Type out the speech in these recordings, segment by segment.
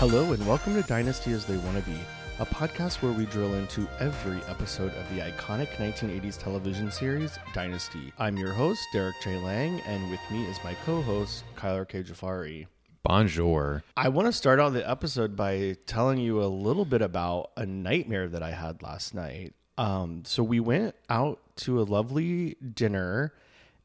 Hello, and welcome to Dynasty as They Want to Be, a podcast where we drill into every episode of the iconic 1980s television series, Dynasty. I'm your host, Derek J. Lang, and with me is my co host, Kyler K. Jafari. Bonjour. I want to start out the episode by telling you a little bit about a nightmare that I had last night. Um, so, we went out to a lovely dinner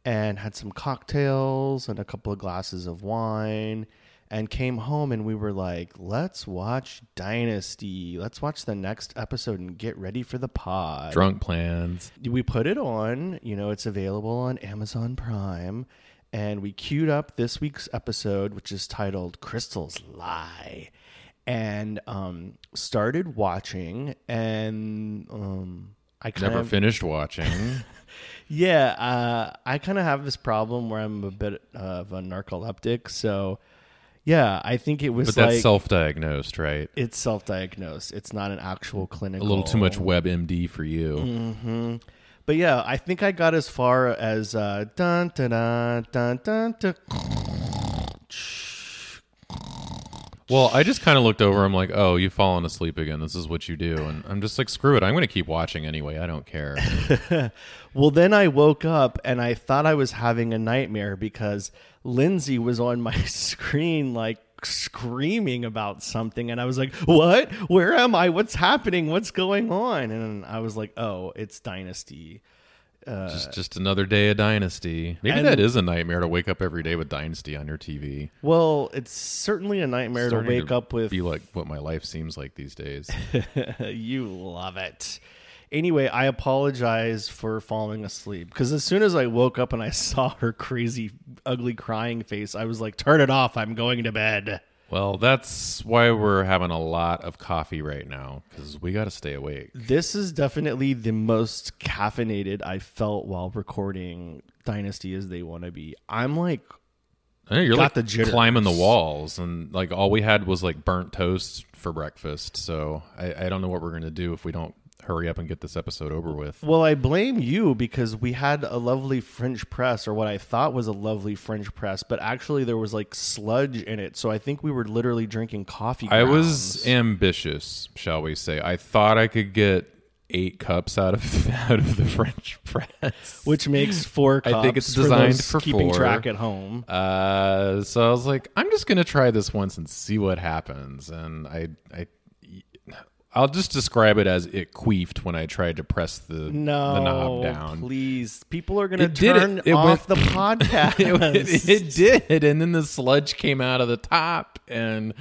and had some cocktails and a couple of glasses of wine and came home and we were like, let's watch Dynasty. Let's watch the next episode and get ready for the pod. Drunk plans. We put it on, you know, it's available on Amazon Prime. And we queued up this week's episode, which is titled Crystal's Lie. And um, started watching, and um, I kind Never of finished watching. yeah, uh, I kind of have this problem where I'm a bit of a narcoleptic. So, yeah, I think it was but that's like self-diagnosed, right? it's self-diagnosed. It's not an actual clinical. A little too much WebMD for you. hmm But yeah, I think I got as far as uh, dun dun dun dun dun. dun. Well, I just kind of looked over. I'm like, oh, you've fallen asleep again. This is what you do, and I'm just like, screw it. I'm going to keep watching anyway. I don't care. Well, then I woke up and I thought I was having a nightmare because Lindsay was on my screen, like screaming about something. And I was like, What? Where am I? What's happening? What's going on? And I was like, Oh, it's Dynasty. Just just another day of Dynasty. Maybe and- that is a nightmare to wake up every day with Dynasty on your TV. Well, it's certainly a nightmare to wake up with. Be like what my life seems like these days. you love it. Anyway, I apologize for falling asleep because as soon as I woke up and I saw her crazy, ugly crying face, I was like, turn it off. I'm going to bed. Well, that's why we're having a lot of coffee right now because we got to stay awake. This is definitely the most caffeinated I felt while recording Dynasty as they want to be. I'm like, I know, you're Got like the jitters. climbing the walls, and like all we had was like burnt toast for breakfast. So I, I don't know what we're gonna do if we don't hurry up and get this episode over with. well, I blame you because we had a lovely French press, or what I thought was a lovely French press, but actually there was like sludge in it. So I think we were literally drinking coffee. I was ambitious, shall we say? I thought I could get eight cups out of out of the French press, which makes four cups I think it's designed those for keeping four. track at home. Uh, so I was like, I'm just gonna try this once and see what happens. And I, I, I'll just describe it as it queefed when I tried to press the No, the knob down. please. People are going to It turn It off went- the podcast. it, it did, and then the sludge came out of the top, and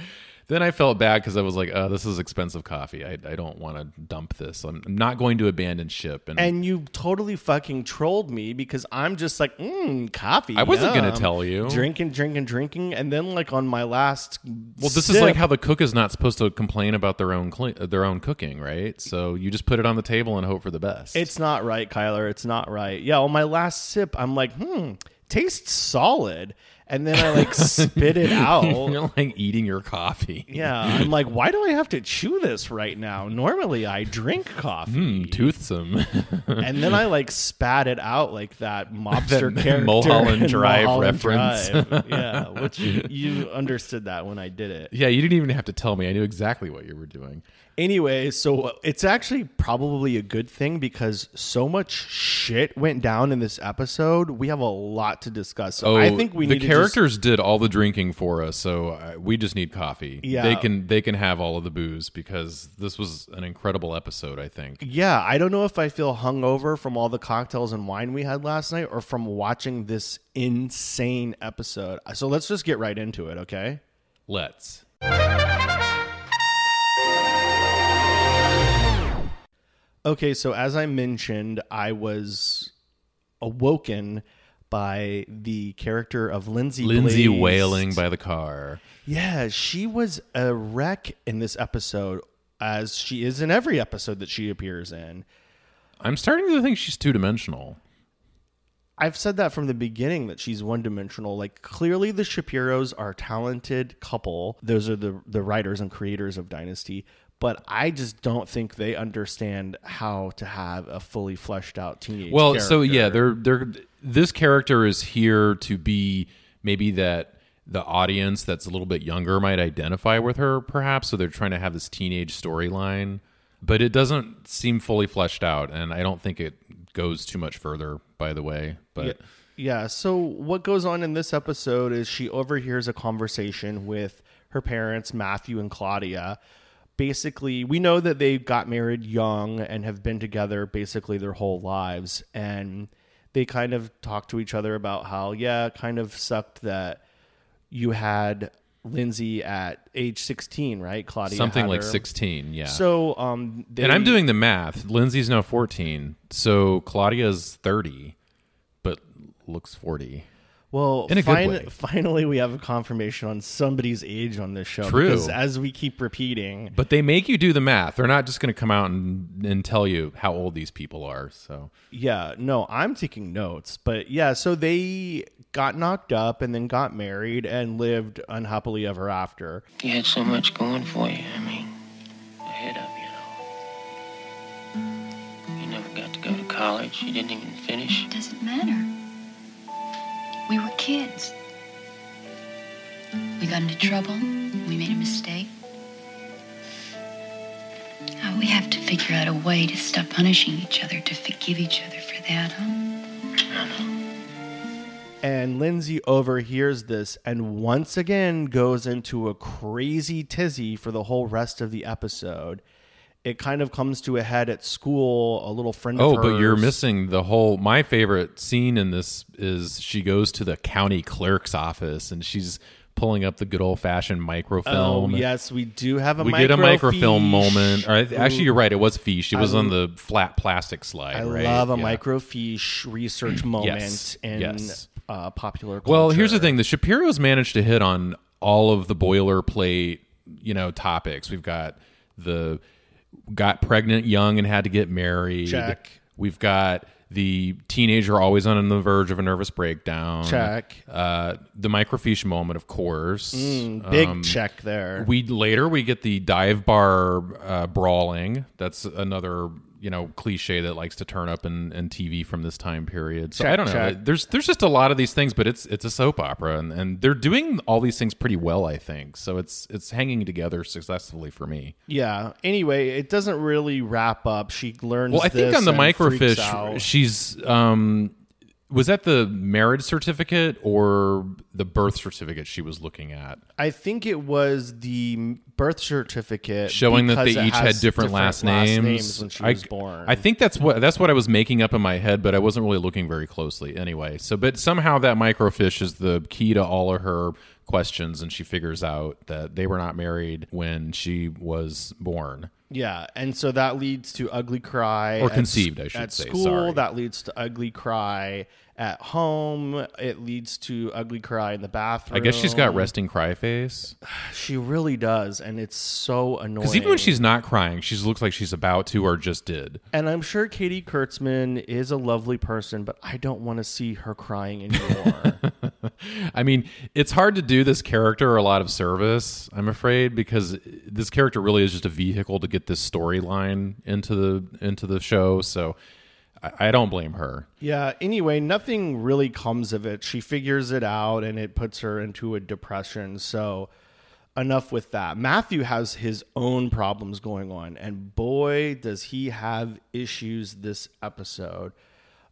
then I felt bad because I was like, "Oh, this is expensive coffee. I, I don't want to dump this. I'm not going to abandon ship." And, and you totally fucking trolled me because I'm just like, mmm, coffee. I wasn't gonna yum." tell you. Drinking, drinking, drinking, and then like on my last. well, this is like how the cook is not supposed to complain about their own cle their own cooking, right? So you just put it on the table and hope for the best. It's not right, Kyler. It's not right. Yeah, on my last sip, I'm like, hmm, tastes solid. And then I like spit it out. You're like eating your coffee. Yeah, I'm like, why do I have to chew this right now? Normally, I drink coffee, Mm, toothsome. and then I like spat it out like that mobster That character Mulholland Drive Mulholland reference. Drive. yeah, which you, you understood that when I did it. yeah, you didn't even have to tell me. I knew exactly what you were doing. Anyway, so it's actually probably a good thing because so much shit went down in this episode. We have a lot to discuss. So I think we Oh, the need to just- characters did all the drinking for us, so uh, we just need coffee. Yeah. they can they can have all of the booze because this was an incredible episode. I think. Yeah, I don't know if I feel hungover from all the cocktails and wine we had last night or from watching this insane episode. So let's just get right into it, okay? Let's. Okay, so as I mentioned, I was awoken by the character of Lindsay Lindsay Blaze. wailing by the car. Yeah, she was a wreck in this episode as she is in every episode that she appears in. I'm starting to think she's two dimensional. I've said that from the beginning that she's one dimensional. Like clearly the Shapiros are a talented couple. Those are the the writers and creators of Dynasty, but I just don't think they understand how to have a fully fleshed out teenage Well, so yeah, they're they're this character is here to be maybe that the audience that's a little bit younger might identify with her, perhaps. So they're trying to have this teenage storyline, but it doesn't seem fully fleshed out, and I don't think it goes too much further. By the way, but Yeah. Yeah. So what goes on in this episode is she overhears a conversation with her parents, Matthew and Claudia. Basically, we know that they got married young and have been together basically their whole lives. And they kind of talk to each other about how, yeah, kind of sucked that you had Lindsay at age 16, right? Claudia. something like her. sixteen, yeah. So, um, they, and I'm doing the math. Lindsay's now fourteen, so Claudia's thirty, but looks forty. Well, In a good way. finally, we have a confirmation on somebody's age on this show. True. Because as we keep repeating, But they make you do the math. They're not just going to come out and, and tell you how old these people are. So yeah, no, I'm taking notes. But yeah, so they got knocked up and then got married and lived unhappily ever after. You had so much going for you. I mean, ahead of you, you know. You never got to go to college. You didn't even finish. It Doesn't matter. We were kids. We got into trouble. We made a mistake. Oh, we have to figure out a way to stop punishing each other, to forgive each other for that, huh? And Lindsay overhears this and once again goes into a crazy tizzy for the whole rest of the episode. It kind of comes to a head at school. A little friend of Oh, but you're missing the whole. My favorite scene in this is she goes to the county clerk's office and she's pulling up the good old fashioned Oh, microfilm. yes, we do have a We get a microfilm microfiche. moment. Actually, you're right. It was fiche. It was I on the flat plastic slide. I right? love a Yeah. microfiche research moment Yes, in yes. Uh, popular culture. Well, here's the thing: the Shapiro's managed to hit on all of the boilerplate, you know, topics. We've got the got pregnant young and had to get married. Check. We've got the teenager always on the verge of a nervous breakdown. Check. Uh, the microfiche moment, of course. Big Um, check there. We later we get the dive bar uh, brawling. That's another you know cliche that likes to turn up in, in TV from this time period. So Check, I don't know. check. There's there's just a lot of these things, but it's it's a soap opera, and, and they're doing all these things pretty well, I think. So it's it's hanging together successfully for me. yeah. Anyway, it doesn't really wrap up. She learns. Well, I think on the and freaks microfiche, out. she's um was that the marriage certificate or the birth certificate she was looking at? I think it was the birth certificate showing that they each had has different, last, names. when she I, was born. I think that's what that's what I was making up in my head, but I wasn't really looking very closely anyway. So, but somehow that microfiche is the key to all of her questions, and she figures out that they were not married when she was born. Yeah, and so that leads to ugly cry Or at conceived, I should at say, school. sorry. That leads to ugly cry at home. It leads to ugly cry in the bathroom. I guess she's got resting cry face She really does, and it's so annoying. because even when she's not crying, she looks like she's about to or just did. and I'm sure Katy Kurtzman is a lovely person, but I don't want to see her crying anymore. I mean, it's hard to do this character a lot of service, I'm afraid, because this character really is just a vehicle to get this storyline into the into the show. So I, I don't blame her. Yeah. Anyway, nothing really comes of it. She figures it out and it puts her into a depression. So enough with that. Matthew has his own problems going on, and boy, does he have issues this episode.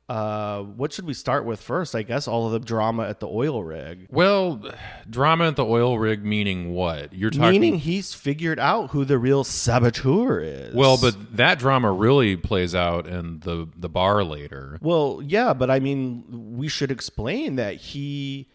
Uh, what should we start with first? I guess all of the drama at the oil rig. Well, drama at the oil rig meaning what? You're talking Meaning he's figured out who the real saboteur is. Well, but that drama really plays out in the the bar later. Well, yeah, but I mean, we should explain that he,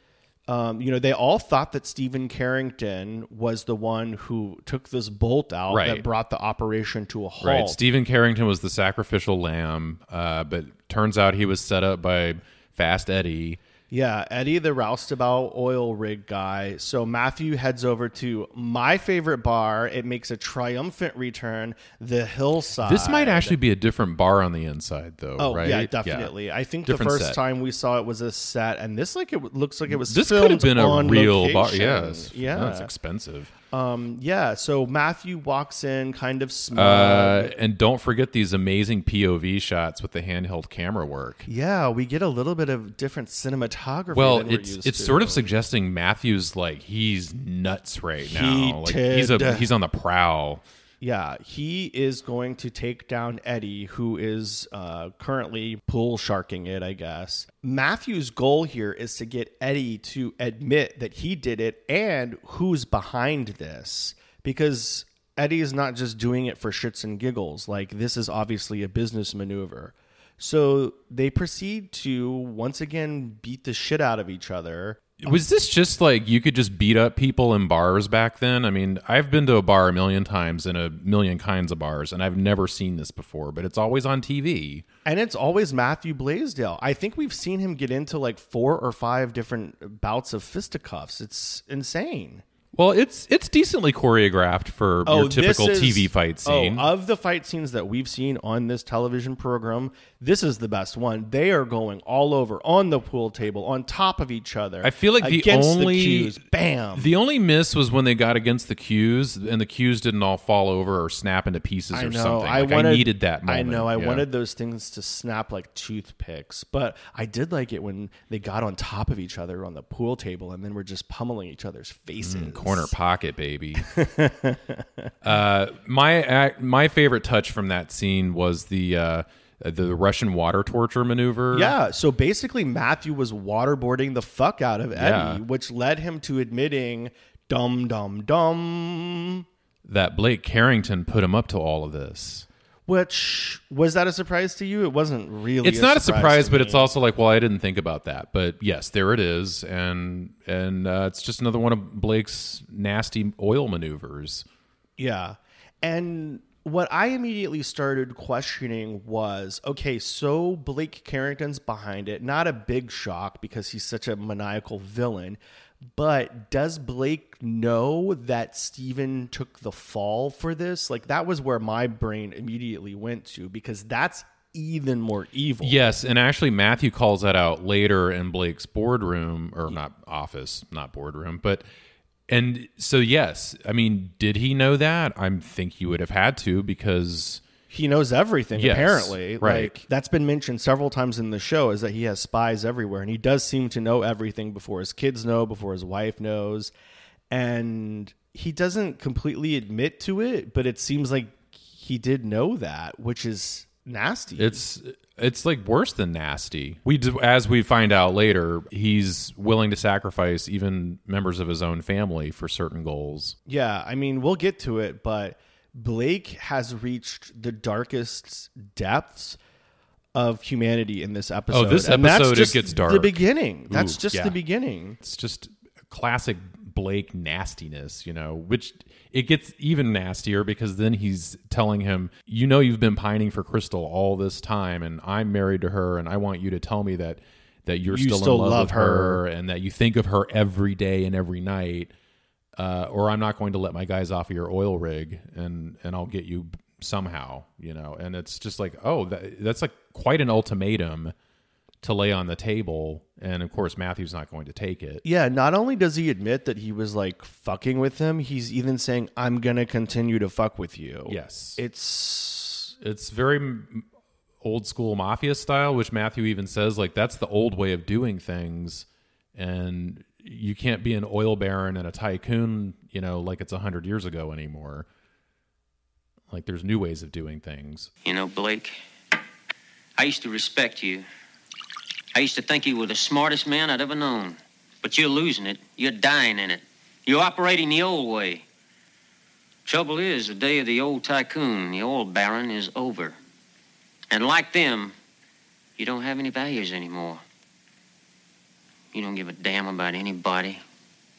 um, you know, they all thought that Steven Carrington was the one who took this bolt out Right. that brought the operation to a halt. Right. Steven Carrington was the sacrificial lamb, uh, but turns out he was set up by Fast Eddie. Yeah, Eddie, the roustabout oil rig guy. So Matthew heads over to my favorite bar. It makes a triumphant return, the Hillside. This might actually be a different bar on the inside, though. Oh right? yeah, definitely. I think Different the first set. time we saw it was a set, and this like it looks like it was. This could have been a real bar. location. Yes. yeah, That's expensive. Um, yeah. So Matthew walks in, kind of smug. Uh, and don't forget these amazing POV shots with the handheld camera work. yeah, we get a little bit of different cinematography. Well, it's it's to. sort of suggesting Matthew's like he's nuts right now. Like he's a he's on the prowl. Yeah, he is going to take down Eddie, who is uh, currently pool sharking it, I guess. Matthew's goal here is to get Eddie to admit that he did it and who's behind this. Because Eddie is not just doing it for shits and giggles. Like, this is obviously a business maneuver. So they proceed to once again beat the shit out of each other. Was this just like you could just beat up people in bars back then? I mean, I've been to a bar a million times in a million kinds of bars, and I've never seen this before, but it's always on TV. And it's always Matthew Blaisdell. I think we've seen him get into like four or five different bouts of fisticuffs. It's insane. Well, it's it's decently choreographed for your oh, typical Oh, is- TV fight scene. Oh, of the fight scenes that we've seen on this television program, this is the best one. They are going all over on the pool table, on top of each other. I feel like the only the cues. Bam. The only miss was when they got against the cues, and the cues didn't all fall over or snap into pieces I or know. something. I Like, wanted. needed that moment. I know. I yeah. wanted those things to snap like toothpicks, but I did like it when they got on top of each other on the pool table and then were just pummeling each other's faces. Mm, corner pocket, baby. uh, my my favorite touch from that scene was the uh, the Russian water torture maneuver. Yeah, so basically Matthew was waterboarding the fuck out of Eddie, Yeah. which led him to admitting dum dum dum. that Blake Carrington put him up to all of this. Which was that a surprise to you? It wasn't really. It's not a surprise, but me. it's also like, well, I didn't think about that. But yes, there it is, and and uh, it's just another one of Blake's nasty oil maneuvers. Yeah. And what I immediately started questioning was okay, so Blake Carrington's behind it. Not a big shock because he's such a maniacal villain. But does Blake know that Steven took the fall for this? Like, that was where my brain immediately went to because that's even more evil. Yes, and actually Matthew calls that out later in Blake's boardroom or not office, not boardroom, but and so yes, I mean, did he know that? I think he would have had to because He knows everything, Yes, apparently. right. Like that's been mentioned several times in the show is that he has spies everywhere and he does seem to know everything before his kids know, before his wife knows. And he doesn't completely admit to it, but it seems like he did know that, which is nasty. it's it's like worse than nasty. We as we find out later, he's willing to sacrifice even members of his own family for certain goals. Yeah, I mean, we'll get to it, but Blake has reached the darkest depths of humanity in this episode. Oh, this And that's episode, it just gets The beginning. That's Ooh, just yeah. the beginning. It's just classic Blake nastiness, you know, which it gets even nastier because then he's telling him, You know, you've been pining for Crystal all this time, and I'm married to her, and I want you to tell me that. That you're You still, still in love, love with her, her. and that you think of her every day and every night, uh, or I'm not going to let my guys off of your oil rig, and and I'll get you somehow, you know. And it's just like, oh, that, that's like quite an ultimatum to lay on the table, and of course Matthew's not going to take it. Yeah, not only does he admit that he was like fucking with him, he's even saying, I'm going to continue to fuck with you. Yes. It's. It's very old school mafia style, which Matthew even says like that's the old way of doing things, and you can't be an oil baron and a tycoon, you know, like it's a hundred years ago anymore. Like there's new ways of doing things. You know, Blake, I used to respect you. I used to think you were the smartest man I'd ever known. But you're losing it. You're dying in it. You're operating the old way. Trouble is, the day of the old tycoon, the oil baron, is over. And like them, you don't have any values anymore. You don't give a damn about anybody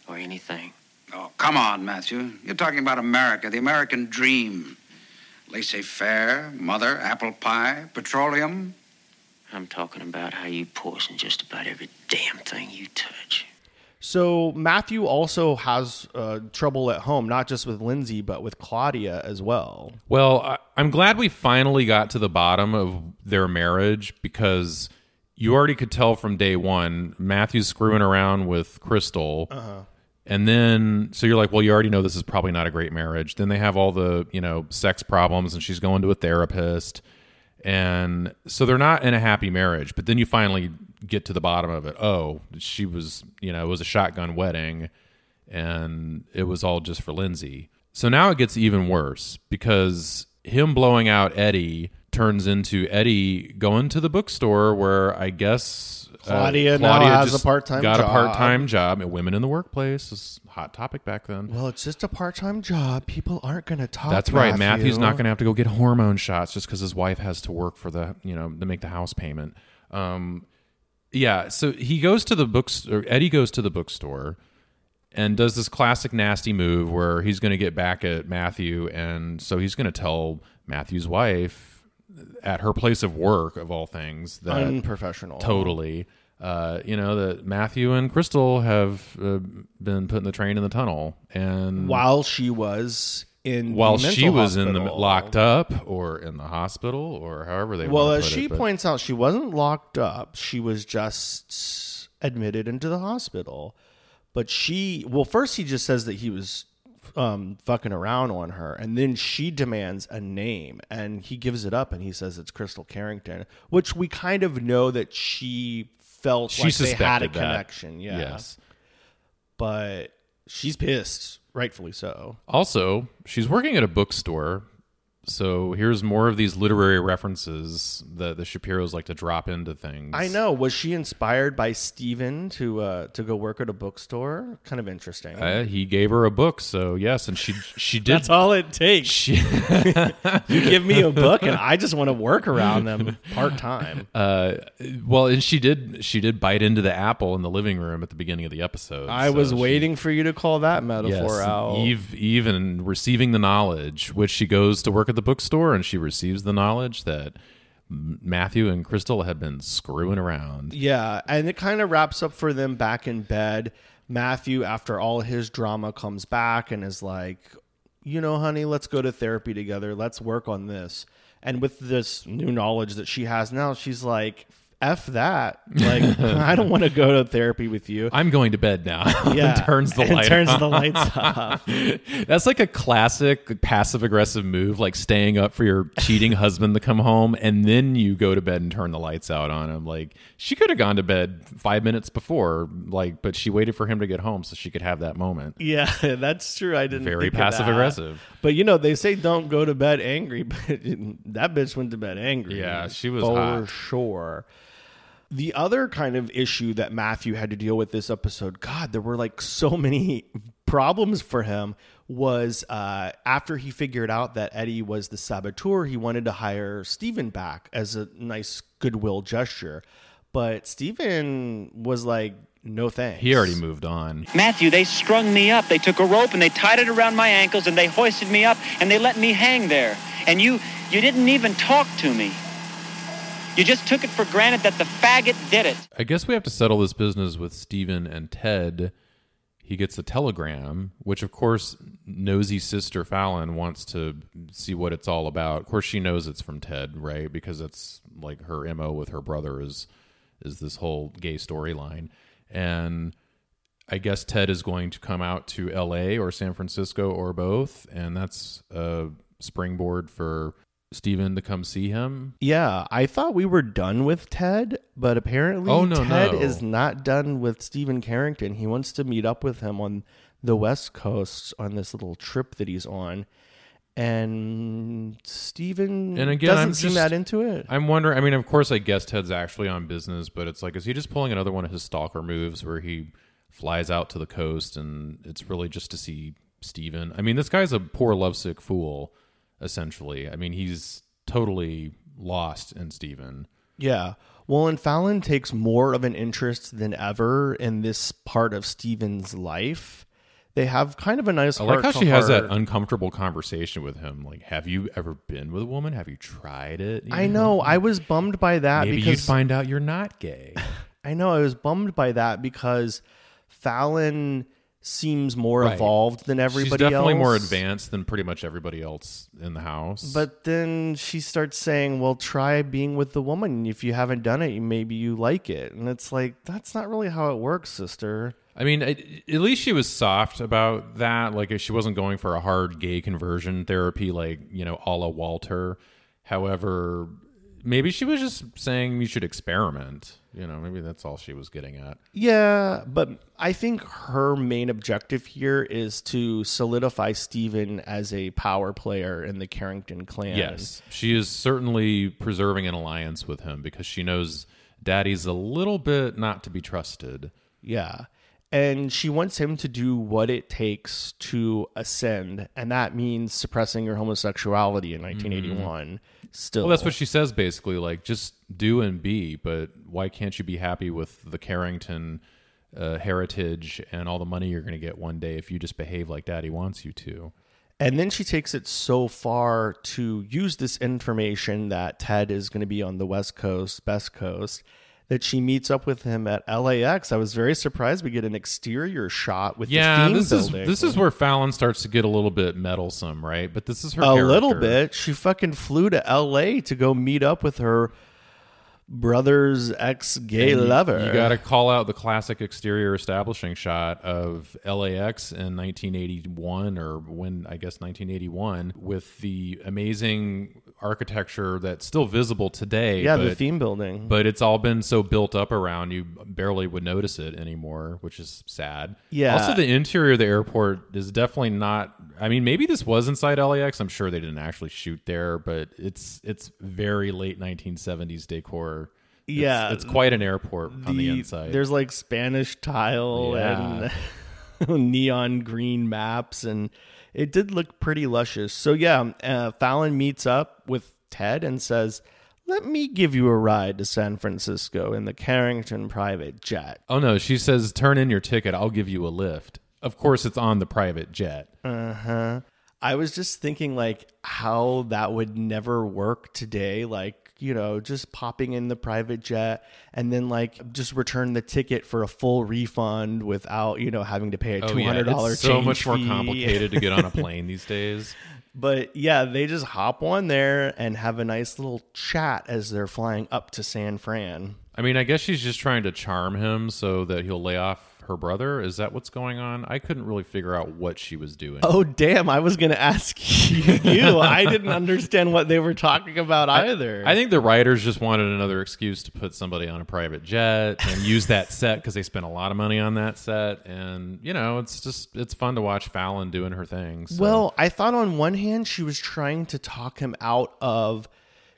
or anything. Oh, come on, Matthew. You're talking about America, the American dream. Laissez faire, mother, apple pie, petroleum. I'm talking about how you poison just about every damn thing you touch. So Matthew also has uh, trouble at home, not just with Lindsay, but with Claudia as well. Well, I, I'm glad we finally got to the bottom of their marriage because you already could tell from day one Matthew's screwing around with Crystal. And then, so you're like, well, you already know this is probably not a great marriage. Then they have all the, you know, sex problems and she's going to a therapist. And so they're not in a happy marriage. But then you finally get to the bottom of it. Oh, she was, you know, it was a shotgun wedding and it was all just for Lindsay. So now it gets even worse because him blowing out Eddie turns into Eddie going to the bookstore where I guess uh, Claudia now has a part-time got a part-time job. And women in the workplace is a hot topic back then. Well, it's just a part time job. People aren't going to talk. That's right. Matthew. Matthew's not going to have to go get hormone shots just because his wife has to work for the, you know, to make the house payment. Um, yeah. So he goes to the bookstore. Eddie goes to the bookstore and does this classic nasty move where he's going to get back at Matthew. And so he's going to tell Matthew's wife at her place of work, of all things, that unprofessional. totally. Uh, you know that Matthew and Crystal have uh, been putting the train in the tunnel, and While she was in, while she was in the locked up or in the hospital or however they Well, as she it, points out, she wasn't locked up. She was just admitted into the hospital. But she, well, first he just says that he was um, fucking around on her, and then she demands a name, and he gives it up, and he says it's Crystal Carrington, which we kind of know that she felt she like they had a that. connection. Yeah, Yes. but she's pissed, rightfully so. Also, she's working at a bookstore. So here's more of these literary references that the Shapiros like to drop into things. I know. Was she inspired by Steven to uh, to go work at a bookstore? Kind of interesting. Uh, he gave her a book, so yes, and she she did. That's all it takes. She, You give me a book, and I just want to work around them part time. uh, well, and she did. She did bite into the apple in the living room at the beginning of the episode. I so was she- waiting for you to call that metaphor Yes, out. Eve, Eve, and receiving the knowledge, which she goes to work at the bookstore, and she receives the knowledge that Matthew and Crystal had been screwing around. Yeah, and it kind of wraps up for them back in bed. Matthew, after all his drama, comes back and is like, you know, honey, let's go to therapy together. Let's work on this. And with this new knowledge that she has now, she's like, F that. Like, I don't want to go to therapy with you. I'm going to bed now. Yeah. and turns the light. turns on. the lights off. That's like a classic passive aggressive move, like staying up for your cheating husband to come home, and then you go to bed and turn the lights out on him. Like she could have gone to bed five minutes before, like, but she waited for him to get home so she could have that moment. Yeah, that's true. I didn't. Very passive aggressive. But you know, they say don't go to bed angry, but that bitch went to bed angry. Yeah, she was for hot. sure. The other kind of issue that Matthew had to deal with this episode, God, there were like so many problems for him. Was uh, after he figured out that Eddie was the saboteur, he wanted to hire Steven back as a nice goodwill gesture. But Steven was like, no thanks. He already moved on. Matthew, they strung me up. They took a rope and they tied it around my ankles and they hoisted me up and they let me hang there. And you you didn't even talk to me. You just took it for granted that the faggot did it. I guess we have to settle this business with Steven and Ted. He gets a telegram, which of course nosy sister Fallon wants to see what it's all about. Of course, she knows it's from Ted, right? Because it's like her mo with her brother is is this whole gay storyline. And I guess Ted is going to come out to LA or San Francisco or both. And that's a springboard for Steven to come see him. Yeah, I thought we were done with Ted, but apparently Oh, no, Ted no. is not done with Steven Carrington. He wants to meet up with him on the West Coast on this little trip that he's on. And Steven And again, doesn't I'm seem just- that into it. I'm wondering. I mean, of course, I guess Ted's actually on business, but it's like, is he just pulling another one of his stalker moves where he flies out to the coast and it's really just to see Steven? I mean, this guy's a poor lovesick fool, essentially. I mean, he's totally lost in Steven. Yeah. Well, and Fallon takes more of an interest than ever in this part of Steven's life. They have kind of a nice I like how heart she has that uncomfortable conversation with him. Like, have you ever been with a woman? Have you tried it? You I know. I was bummed by that Maybe because you'd find out you're not gay. I know I was bummed by that because Fallon seems more Right. evolved than everybody She's definitely more advanced than pretty much everybody else in the house. But then she starts saying, "Well, try being with the woman. If you haven't done it, maybe you like it." And it's like that's not really how it works, sister. I mean, at, at least she was soft about that. Like, she wasn't going for a hard gay conversion therapy, like you know, a la Walter. However, maybe she was just saying you should experiment. You know, maybe that's all she was getting at. Yeah, but I think her main objective here is to solidify Steven as a power player in the Carrington clan. Yes, she is certainly preserving an alliance with him because she knows Daddy's a little bit not to be trusted. Yeah. And she wants him to do what it takes to ascend, and that means suppressing your homosexuality in 1981. Still, Well, that's what she says basically. Like, just do and be, but why can't you be happy with the Carrington uh, heritage and all the money you're going to get one day if you just behave like Daddy wants you to? And then she takes it so far to use this information that Ted is going to be on the West Coast, Best Coast, that she meets up with him at LAX. I was very surprised we get an exterior shot with Yeah, the theme this building. is this is where Fallon starts to get a little bit meddlesome, right? But this is her a little bit. She fucking flew to LA to go meet up with her brother's ex gay lover. You got to call out the classic exterior establishing shot of LAX in 1981, or when I guess 1981, with the amazing architecture that's still visible today. yeah, the theme building. But it's all been so built up around you barely would notice it anymore, which is sad. Yeah. Also, the interior of the airport is definitely not. I mean, maybe this was inside LAX. I'm sure they didn't actually shoot there, but it's it's very late 1970s decor. It's- Yeah. it's, quite an airport on the inside. There's like Spanish tile Yeah. and neon green maps, and it did look pretty luscious. So yeah, uh, Fallon meets up with Ted and says, "Let me give you a ride to San Francisco in the Carrington private jet." oh no, she says, "Turn in your ticket. I'll give you a lift." Of course, it's on the private jet. Uh huh. I was just thinking like how that would never work today. Like, you know, just popping in the private jet and then like just return the ticket for a full refund without, you know, having to pay a Oh two yeah, hundred dollars it's so much more complicated to get on a plane these days. But yeah, they just hop on there and have a nice little chat as they're flying up to San Fran. I mean, I guess she's just trying to charm him so that he'll lay off her brother. Is that what's going on? I couldn't really figure out what she was doing. Oh damn, I was gonna ask you. I didn't understand what they were talking about either. I think the writers just wanted another excuse to put somebody on a private jet and use that set because they spent a lot of money on that set. And you know, it's just it's fun to watch Fallon doing her things. so- Well, I thought on one hand she was trying to talk him out of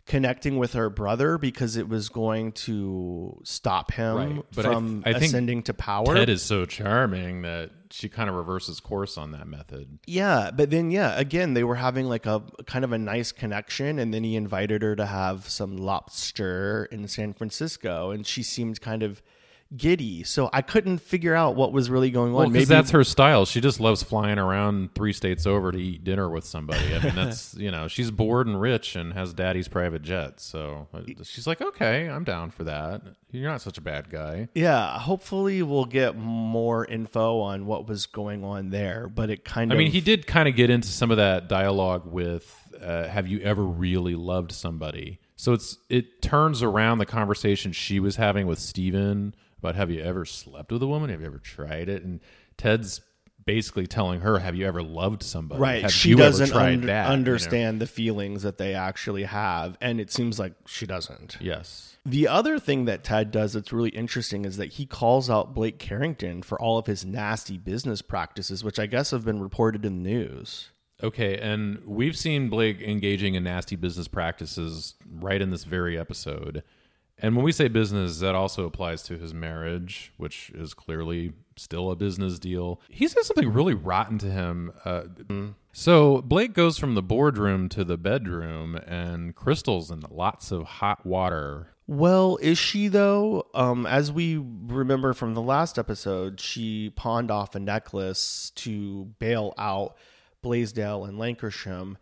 connecting with her brother because it was going to stop him Right. But I- from I think ascending to power. Ted is so charming that she kind of reverses course on that method. yeah, but then yeah, again they were having like a kind of a nice connection, and then he invited her to have some lobster in San Francisco, and she seemed kind of giddy. So I couldn't figure out what was really going on. Well, Maybe that's her style. She just loves flying around three states over to eat dinner with somebody. I mean, that's you know, she's bored and rich and has daddy's private jet. So uh, she's like, okay, I'm down for that. You're not such a bad guy. Yeah, hopefully we'll get more info on what was going on there, but it kind of. I mean, he did kind of get into some of that dialogue with uh, have you ever really loved somebody? So it's it turns around the conversation she was having with Steven about have you ever slept with a woman? Have you ever tried it? And Ted's basically telling her, have you ever loved somebody? Right. Have she you ever doesn't tried under- that? You know? understand the feelings that they actually have. And it seems like she doesn't. Yes. The other thing that Ted does that's really interesting is that he calls out Blake Carrington for all of his nasty business practices, which I guess have been reported in the news. Okay, and we've seen Blake engaging in nasty business practices right in this very episode. And when we say business, that also applies to his marriage, which is clearly still a business deal. He says something really rotten to him. Uh, So Blake goes from the boardroom to the bedroom, and Crystal's in lots of hot water. Well, is she though? Um, as we remember from the last episode, she pawned off a necklace to bail out Blaisdell and Lankershim,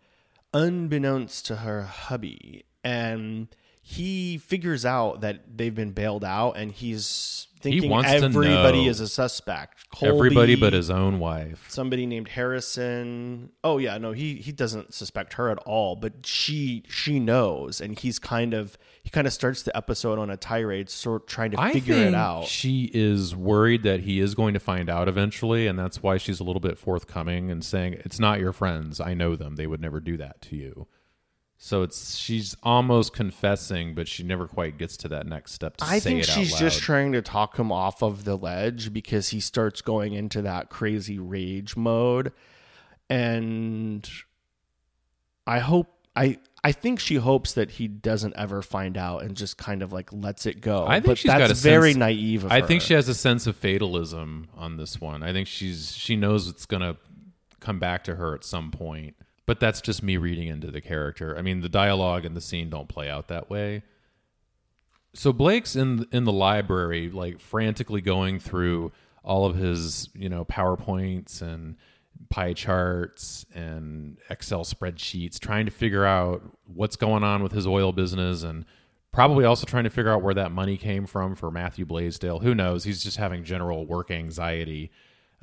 unbeknownst to her hubby, and he figures out that they've been bailed out, and he's thinking wants to everybody is a suspect. Everybody but his own wife. somebody named Harrison. Oh yeah, no, he he doesn't suspect her at all, but she she knows, and he's kind of he kind of starts the episode on a tirade, sort trying to I figure it out. She is worried that he is going to find out eventually, and that's why she's a little bit forthcoming and saying, "It's not your friends. I know them. They would never do that to you." So it's she's almost confessing, but she never quite gets to that next step to I say think it out she's just trying to talk him off of the ledge because he starts going into that crazy rage mode, and I hope I. I think she hopes that he doesn't ever find out and just kind of like lets it go. I think but she's that's got a very sense- naive. Of I think she has a sense of fatalism on this one. I think she's she knows it's gonna come back to her at some point. But that's just me reading into the character. I mean, the dialogue and the scene don't play out that way. So Blake's in in the library, like frantically going through all of his, you know, powerpoints and pie charts and Excel spreadsheets, trying to figure out what's going on with his oil business and probably also trying to figure out where that money came from for Matthew Blaisdell. Who knows? He's just having general work anxiety.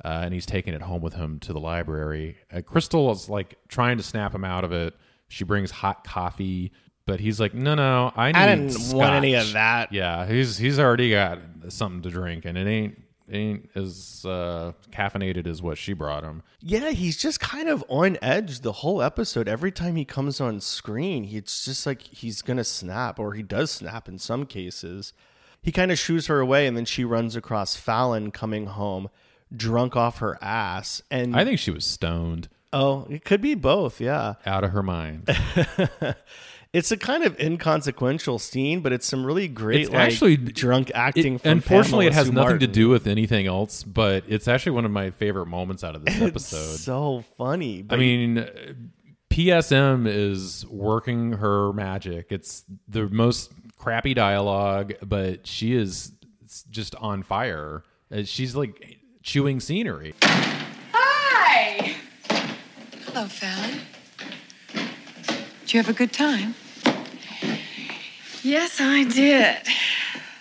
Uh, and he's taking it home with him to the library. Uh, Crystal is like trying to snap him out of it. She brings hot coffee, but he's like, "No, no, I need I didn't want any of that. Yeah, he's he's already got something to drink, and it ain't ain't as uh, caffeinated as what she brought him. Yeah, he's just kind of on edge the whole episode. Every time he comes on screen, he- it's just like he's gonna snap, or he does snap in some cases. He kind of shoos her away, and then she runs across Fallon coming home, drunk off her ass. And I think she was stoned oh, it could be both. Yeah, out of her mind. it's a kind of inconsequential scene, but it's some really great, It's like, actually- drunk It- acting. from unfortunately, it has Sue nothing to do with anything else, but it's actually one of my favorite moments out of this episode. So funny. I mean, PSM is working her magic. It's the most crappy dialogue, but she is just on fire. Uh, She's like chewing scenery. Hi! Hello, Fallon. Did you have a good time? Yes, I did.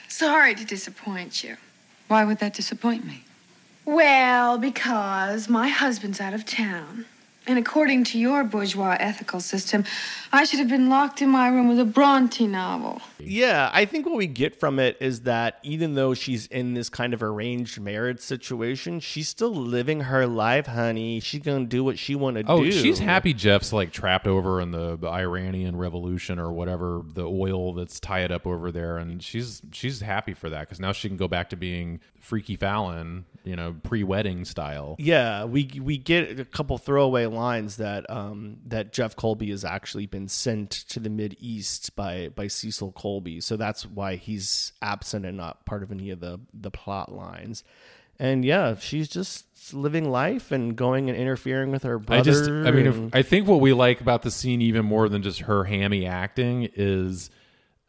Sorry to disappoint you. Why would that disappoint me? Well, because my husband's out of town. And according to your bourgeois ethical system, I should have been locked in my room with a Bronte novel. Yeah, I think what we get from it is that even though she's in this kind of arranged marriage situation, she's still living her life, honey. She's gonna do what she want to Oh, do. she's happy Jeff's like trapped over in the Iranian Revolution or whatever the oil that's tied up over there, and she's she's happy for that because now she can go back to being Freaky Fallon, you know, pre-wedding style. Yeah, we we get a couple throwaway lines that um that Jeff Colby has actually been sent to the Mid East by by Cecil Colby, so that's why he's absent and not part of any of the the plot lines. And yeah, she's just living life and going and interfering with her brother. I just, I mean, and- if, I think what we like about the scene even more than just her hammy acting is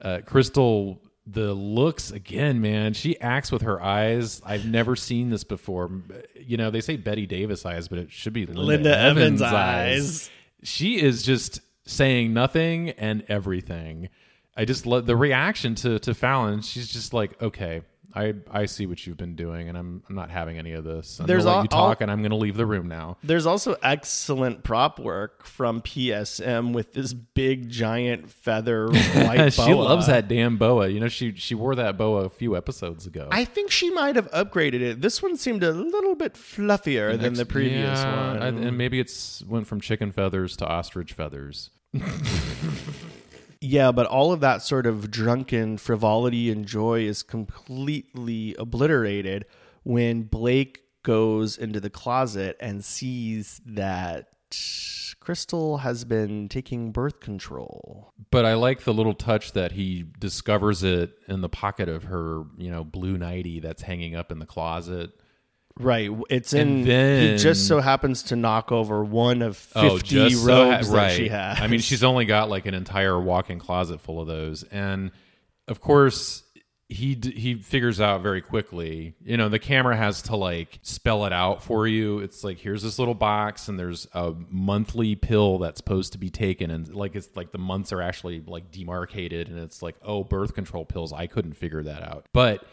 uh, Crystal. The looks again, man. She acts with her eyes. I've never seen this before. You know, they say Bette Davis eyes, but it should be Linda, Linda Evans, Evans eyes. eyes. She is just saying nothing and everything. I just love the reaction to to Fallon. She's just like, okay, I I see what you've been doing, and I'm I'm not having any of this. I'm There's gonna let all- you talk, all- and I'm going to leave the room now. There's also excellent prop work from PSM with this big giant feather white she boa. loves that damn boa. You know, she she wore that boa a few episodes ago. I think she might have upgraded it. This one seemed a little bit fluffier than the previous yeah, one. and- and maybe it's went from chicken feathers to ostrich feathers. Yeah, but all of that sort of drunken frivolity and joy is completely obliterated when Blake goes into the closet and sees that Crystal has been taking birth control. But I like the little touch that he discovers it in the pocket of her, you know, blue nightie that's hanging up in the closet. Right. It's in. then- he just so happens to knock over one of Oh, fifty just so ha- robes that she has. I mean, she's only got like an entire walk-in closet full of those, and of course, he d- he figures out very quickly. You know, the camera has to like spell it out for you. It's like here's this little box, and there's a monthly pill that's supposed to be taken, and like it's like the months are actually like demarcated, and it's like oh, birth control pills. I couldn't figure that out, but.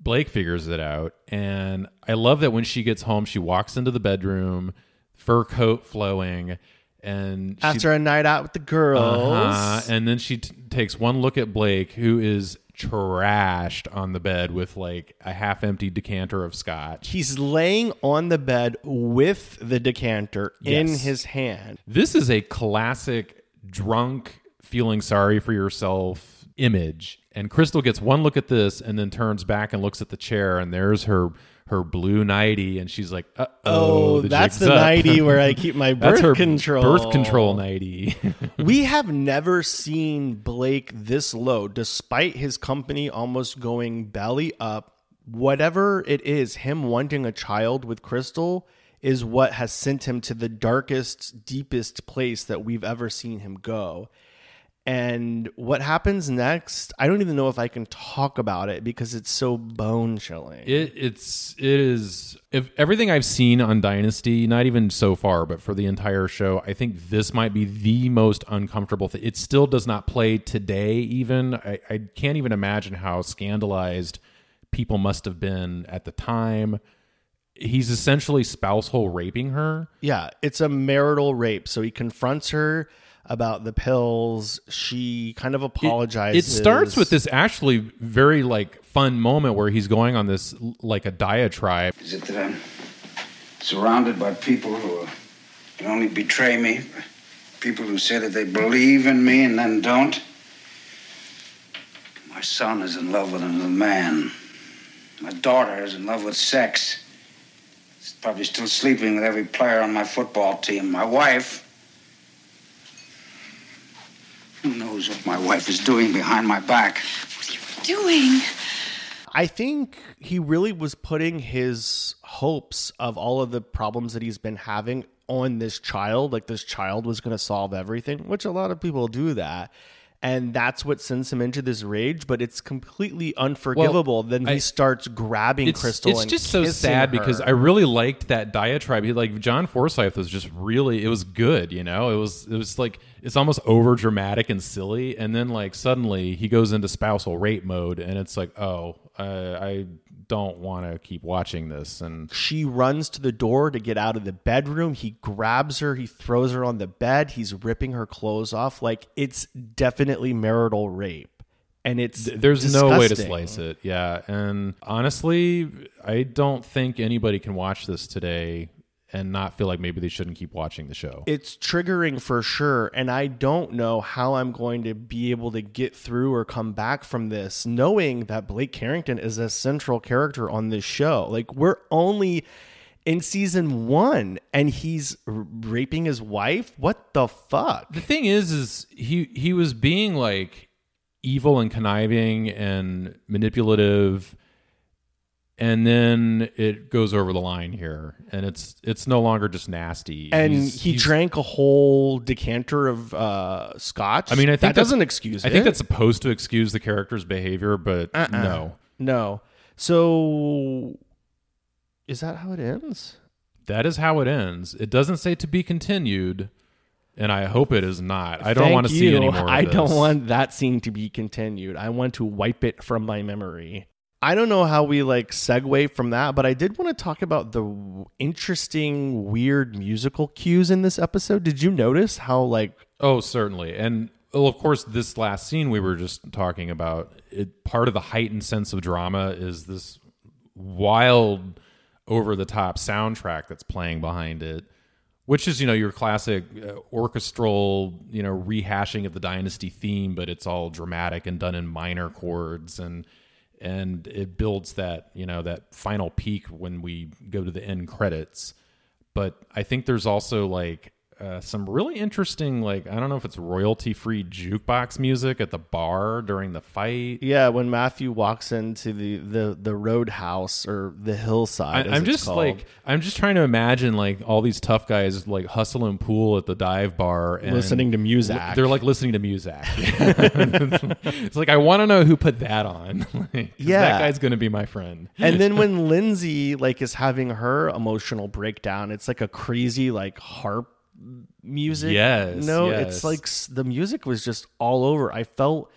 Blake figures it out, and I love that when she gets home, she walks into the bedroom, fur coat flowing, and she- After a night out with the girls, uh-huh. And then she t- takes one look at Blake, who is trashed on the bed with like a half empty decanter of scotch. he's laying on the bed with the decanter in his hand. This is a classic drunk, feeling sorry for yourself image. And Krystle gets one look at this and then turns back and looks at the chair, and there's her her blue nightie, and she's like, "Uh Oh, oh, that's the nightie where I keep my birth control. birth control nightie." we have never seen Blake this low, despite his company almost going belly up. Whatever it is, him wanting a child with Krystle is what has sent him to the darkest, deepest place that we've ever seen him go. And what happens next, I don't even know if I can talk about it because it's so bone chilling. It it's it is if everything I've seen on Dynasty, not even so far, but for the entire show, I think this might be the most uncomfortable thing. It still does not play today. Even I, I can't even imagine how scandalized people must have been at the time. He's essentially spousal raping her. Yeah, it's a marital rape. So he confronts her about the pills. She kind of It- apologizes. It, starts with this actually very like fun moment where he's going on this like a diatribe. Is it that I'm surrounded by people who can only betray me? People who say that they believe in me and then don't? My son is in love with another man. My daughter is in love with sex. She's probably still sleeping with every player on my football team. My wife. Who knows what my wife is doing behind my back? What are you doing. I think he really was putting his hopes of all of the problems that he's been having on this child. Like this child was going to solve everything, which a lot of people do that. And that's what sends him into this rage, but it's completely unforgivable. then he I- starts grabbing it's, Krystle. It's just so sad because. I really liked that diatribe. He like John Forsythe was just really it was good, you know. It was it was like it's almost over dramatic and silly, and then like suddenly he goes into spousal rape mode, and it's like oh uh, I don't want to keep watching this, and She runs to the door to get out of the bedroom. He grabs her. He throws her on the bed. He's ripping her clothes off. Like it's definitely marital rape. And it's there's no way to slice it. Yeah, and honestly, I don't think anybody can watch this today and not feel like maybe they shouldn't keep watching the show. It's triggering for sure. And I don't know how I'm going to be able to get through or come back from this, knowing that Blake Carrington is a central character on this show. Like, we're only in season one and he's r- raping his wife. What the fuck? the thing is is he he was being like evil and conniving and manipulative and then it goes over the line here and it's it's no longer just nasty And He's- he he's- drank a whole decanter of uh, scotch. i mean i think that doesn't excuse i it. think that's supposed to excuse the character's behavior but Uh-uh. no no. So, is that how it ends? that is how it ends it doesn't say to be continued and i hope it is not i don't Thank want to see you. any more of I don't want that scene to be continued. I want to wipe it from my memory. I don't know how we like segue from that, but I did want to talk about the w- interesting, weird musical cues in this episode. Did you notice how like Oh, certainly. And well, of course, this last scene we were just talking about, it, part of the heightened sense of drama is this wild, over the top soundtrack that's playing behind it, which is, you know, your classic uh, orchestral, you know, rehashing of the Dynasty theme, but it's all dramatic and done in minor chords. And, and it builds that, you know, that final peak when we go to the end credits. But I think there's also like, uh, some really interesting, like I don't know if it's royalty-free jukebox music at the bar during the fight. yeah, when Matthew walks into the the the roadhouse or the hillside. I, as I'm just called. like I'm just trying to imagine like all these tough guys like hustle and pool at the dive bar and Listening to Muzak. They're like listening to music. it's like I want to know who put that on. Like, Yeah. that guy's gonna be my friend. and then when Lindsay like is having her emotional breakdown, it's like a crazy like harp music. Yes, no, yes. it's like the music was just all over. I felt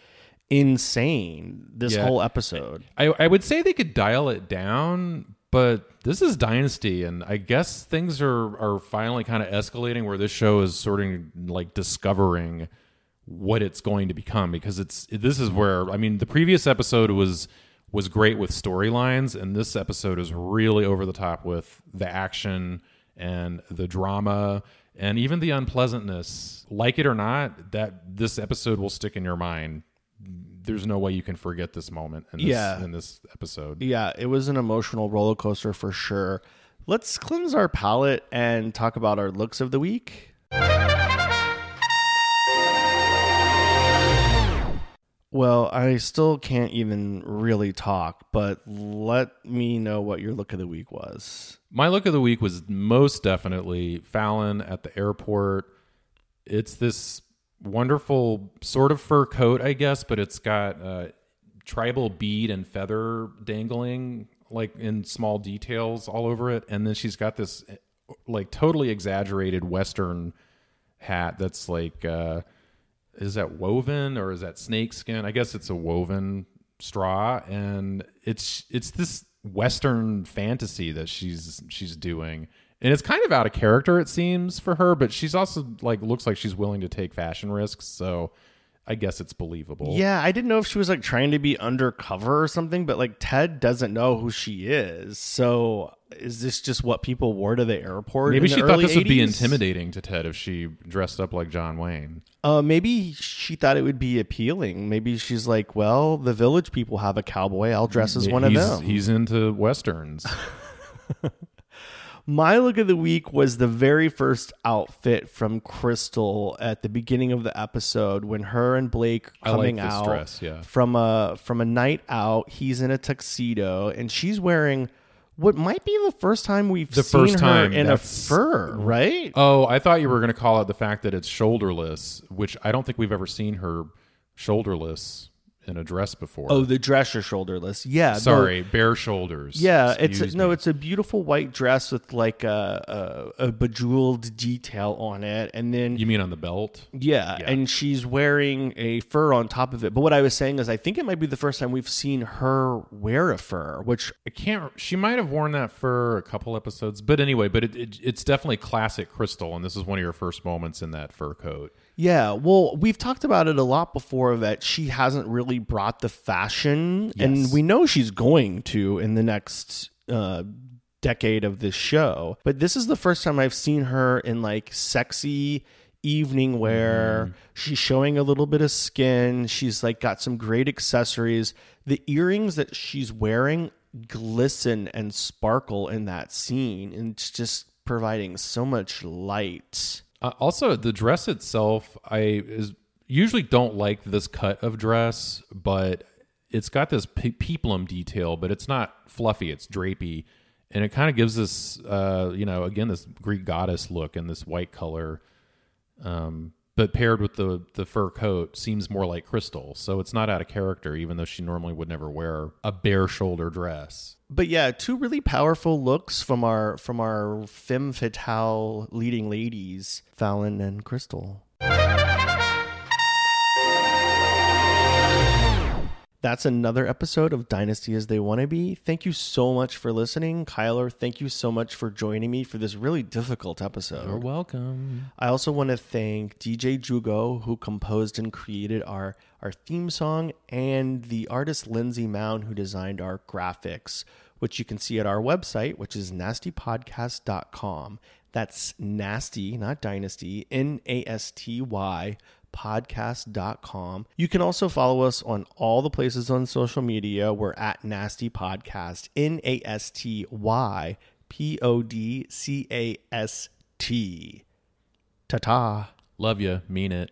insane this Yeah. whole episode. I, I would say they could dial it down, but this is Dynasty, and I guess things are are finally kind of escalating where this show is sort of like discovering what it's going to become because it's this is where I mean the previous episode was was great with storylines, and this episode is really over the top with the action and the drama and even the unpleasantness. Like it or not, that this episode will stick in your mind there's no way you can forget this moment in this, Yeah. in this episode. Yeah, it was an emotional roller coaster for sure. Let's cleanse our palate and talk about our looks of the week. Well, I still can't even really talk, but let me know what your look of the week was. My look of the week was most definitely Fallon at the airport. It's this wonderful sort of fur coat, I guess, but it's got uh, tribal bead and feather dangling like in small details all over it, and then she's got this like totally exaggerated Western hat that's like. Uh, is that woven or is that snake skin? I guess it's a woven straw, and it's it's this western fantasy that she's she's doing, and it's kind of out of character it seems for her, but she's also like looks like she's willing to take fashion risks, so I guess it's believable. Yeah, I didn't know if she was like trying to be undercover or something, but like Ted doesn't know who she is. So is this just what people wore to the airport? Maybe she thought this would be intimidating to Ted if she dressed up like John Wayne. Uh, maybe she thought it would be appealing. Maybe she's like, well, the village people have a cowboy. I'll dress as one of He's- them. He's into westerns. My look of the week was the very first outfit from Krystle at the beginning of the episode when her and Blake I like coming out dress, yeah. from a from a night out. He's in a tuxedo and she's wearing what might be the first time we've The seen first her in a fur, right? Oh, I thought you were going to call out the fact that it's shoulderless, which I don't think we've ever seen her shoulderless in a dress before. Oh, the dress are shoulderless. Yeah, no- sorry, bare shoulders. Yeah, it's Excuse no, it's a beautiful white dress with like a, a a bejeweled detail on it, and then You mean on the belt? yeah, and she's wearing a fur on top of it. But what I was saying is, I think it might be the first time we've seen her wear a fur, which I can't. She might have worn that fur a couple episodes, but anyway, but it, it, it's definitely classic Krystle, and this is one of your first moments in that fur coat. Yeah, well, we've talked about it a lot before that she hasn't really brought the fashion, and we know she's going to in the next uh, decade of this show. But this is the first time I've seen her in like sexy evening wear. She's showing a little bit of skin. She's like got some great accessories. The earrings that she's wearing glisten and sparkle in that scene, and it's just providing so much light. Uh, also, the dress itself, I is usually don't like this cut of dress, but it's got this pe- peplum detail, but it's not fluffy; it's drapey, and it kind of gives this, uh, you know, again this Greek goddess look in this white color. Um, but paired with the the fur coat, seems more like Krystle, so it's not out of character, even though she normally would never wear a bare shoulder dress. But yeah, two really powerful looks from our from our femme fatale leading ladies, Fallon and Krystle. That's another episode of Dynasty as They Want to Be. Thank you so much for listening. Kyler, thank you so much for joining me for this really difficult episode. You're welcome. I also want to thank DJ Jugo, who composed and created our, our theme song, and the artist Lindsay Mound, who designed our graphics, which you can see at our website, which is nastypodcast.com. That's nasty, not dynasty, N A S T Y podcast.com. You can also follow us on all the places on social media. We're at Nasty Podcast, N A S T Y P O D C A S T. Ta ta. Love you. Mean it.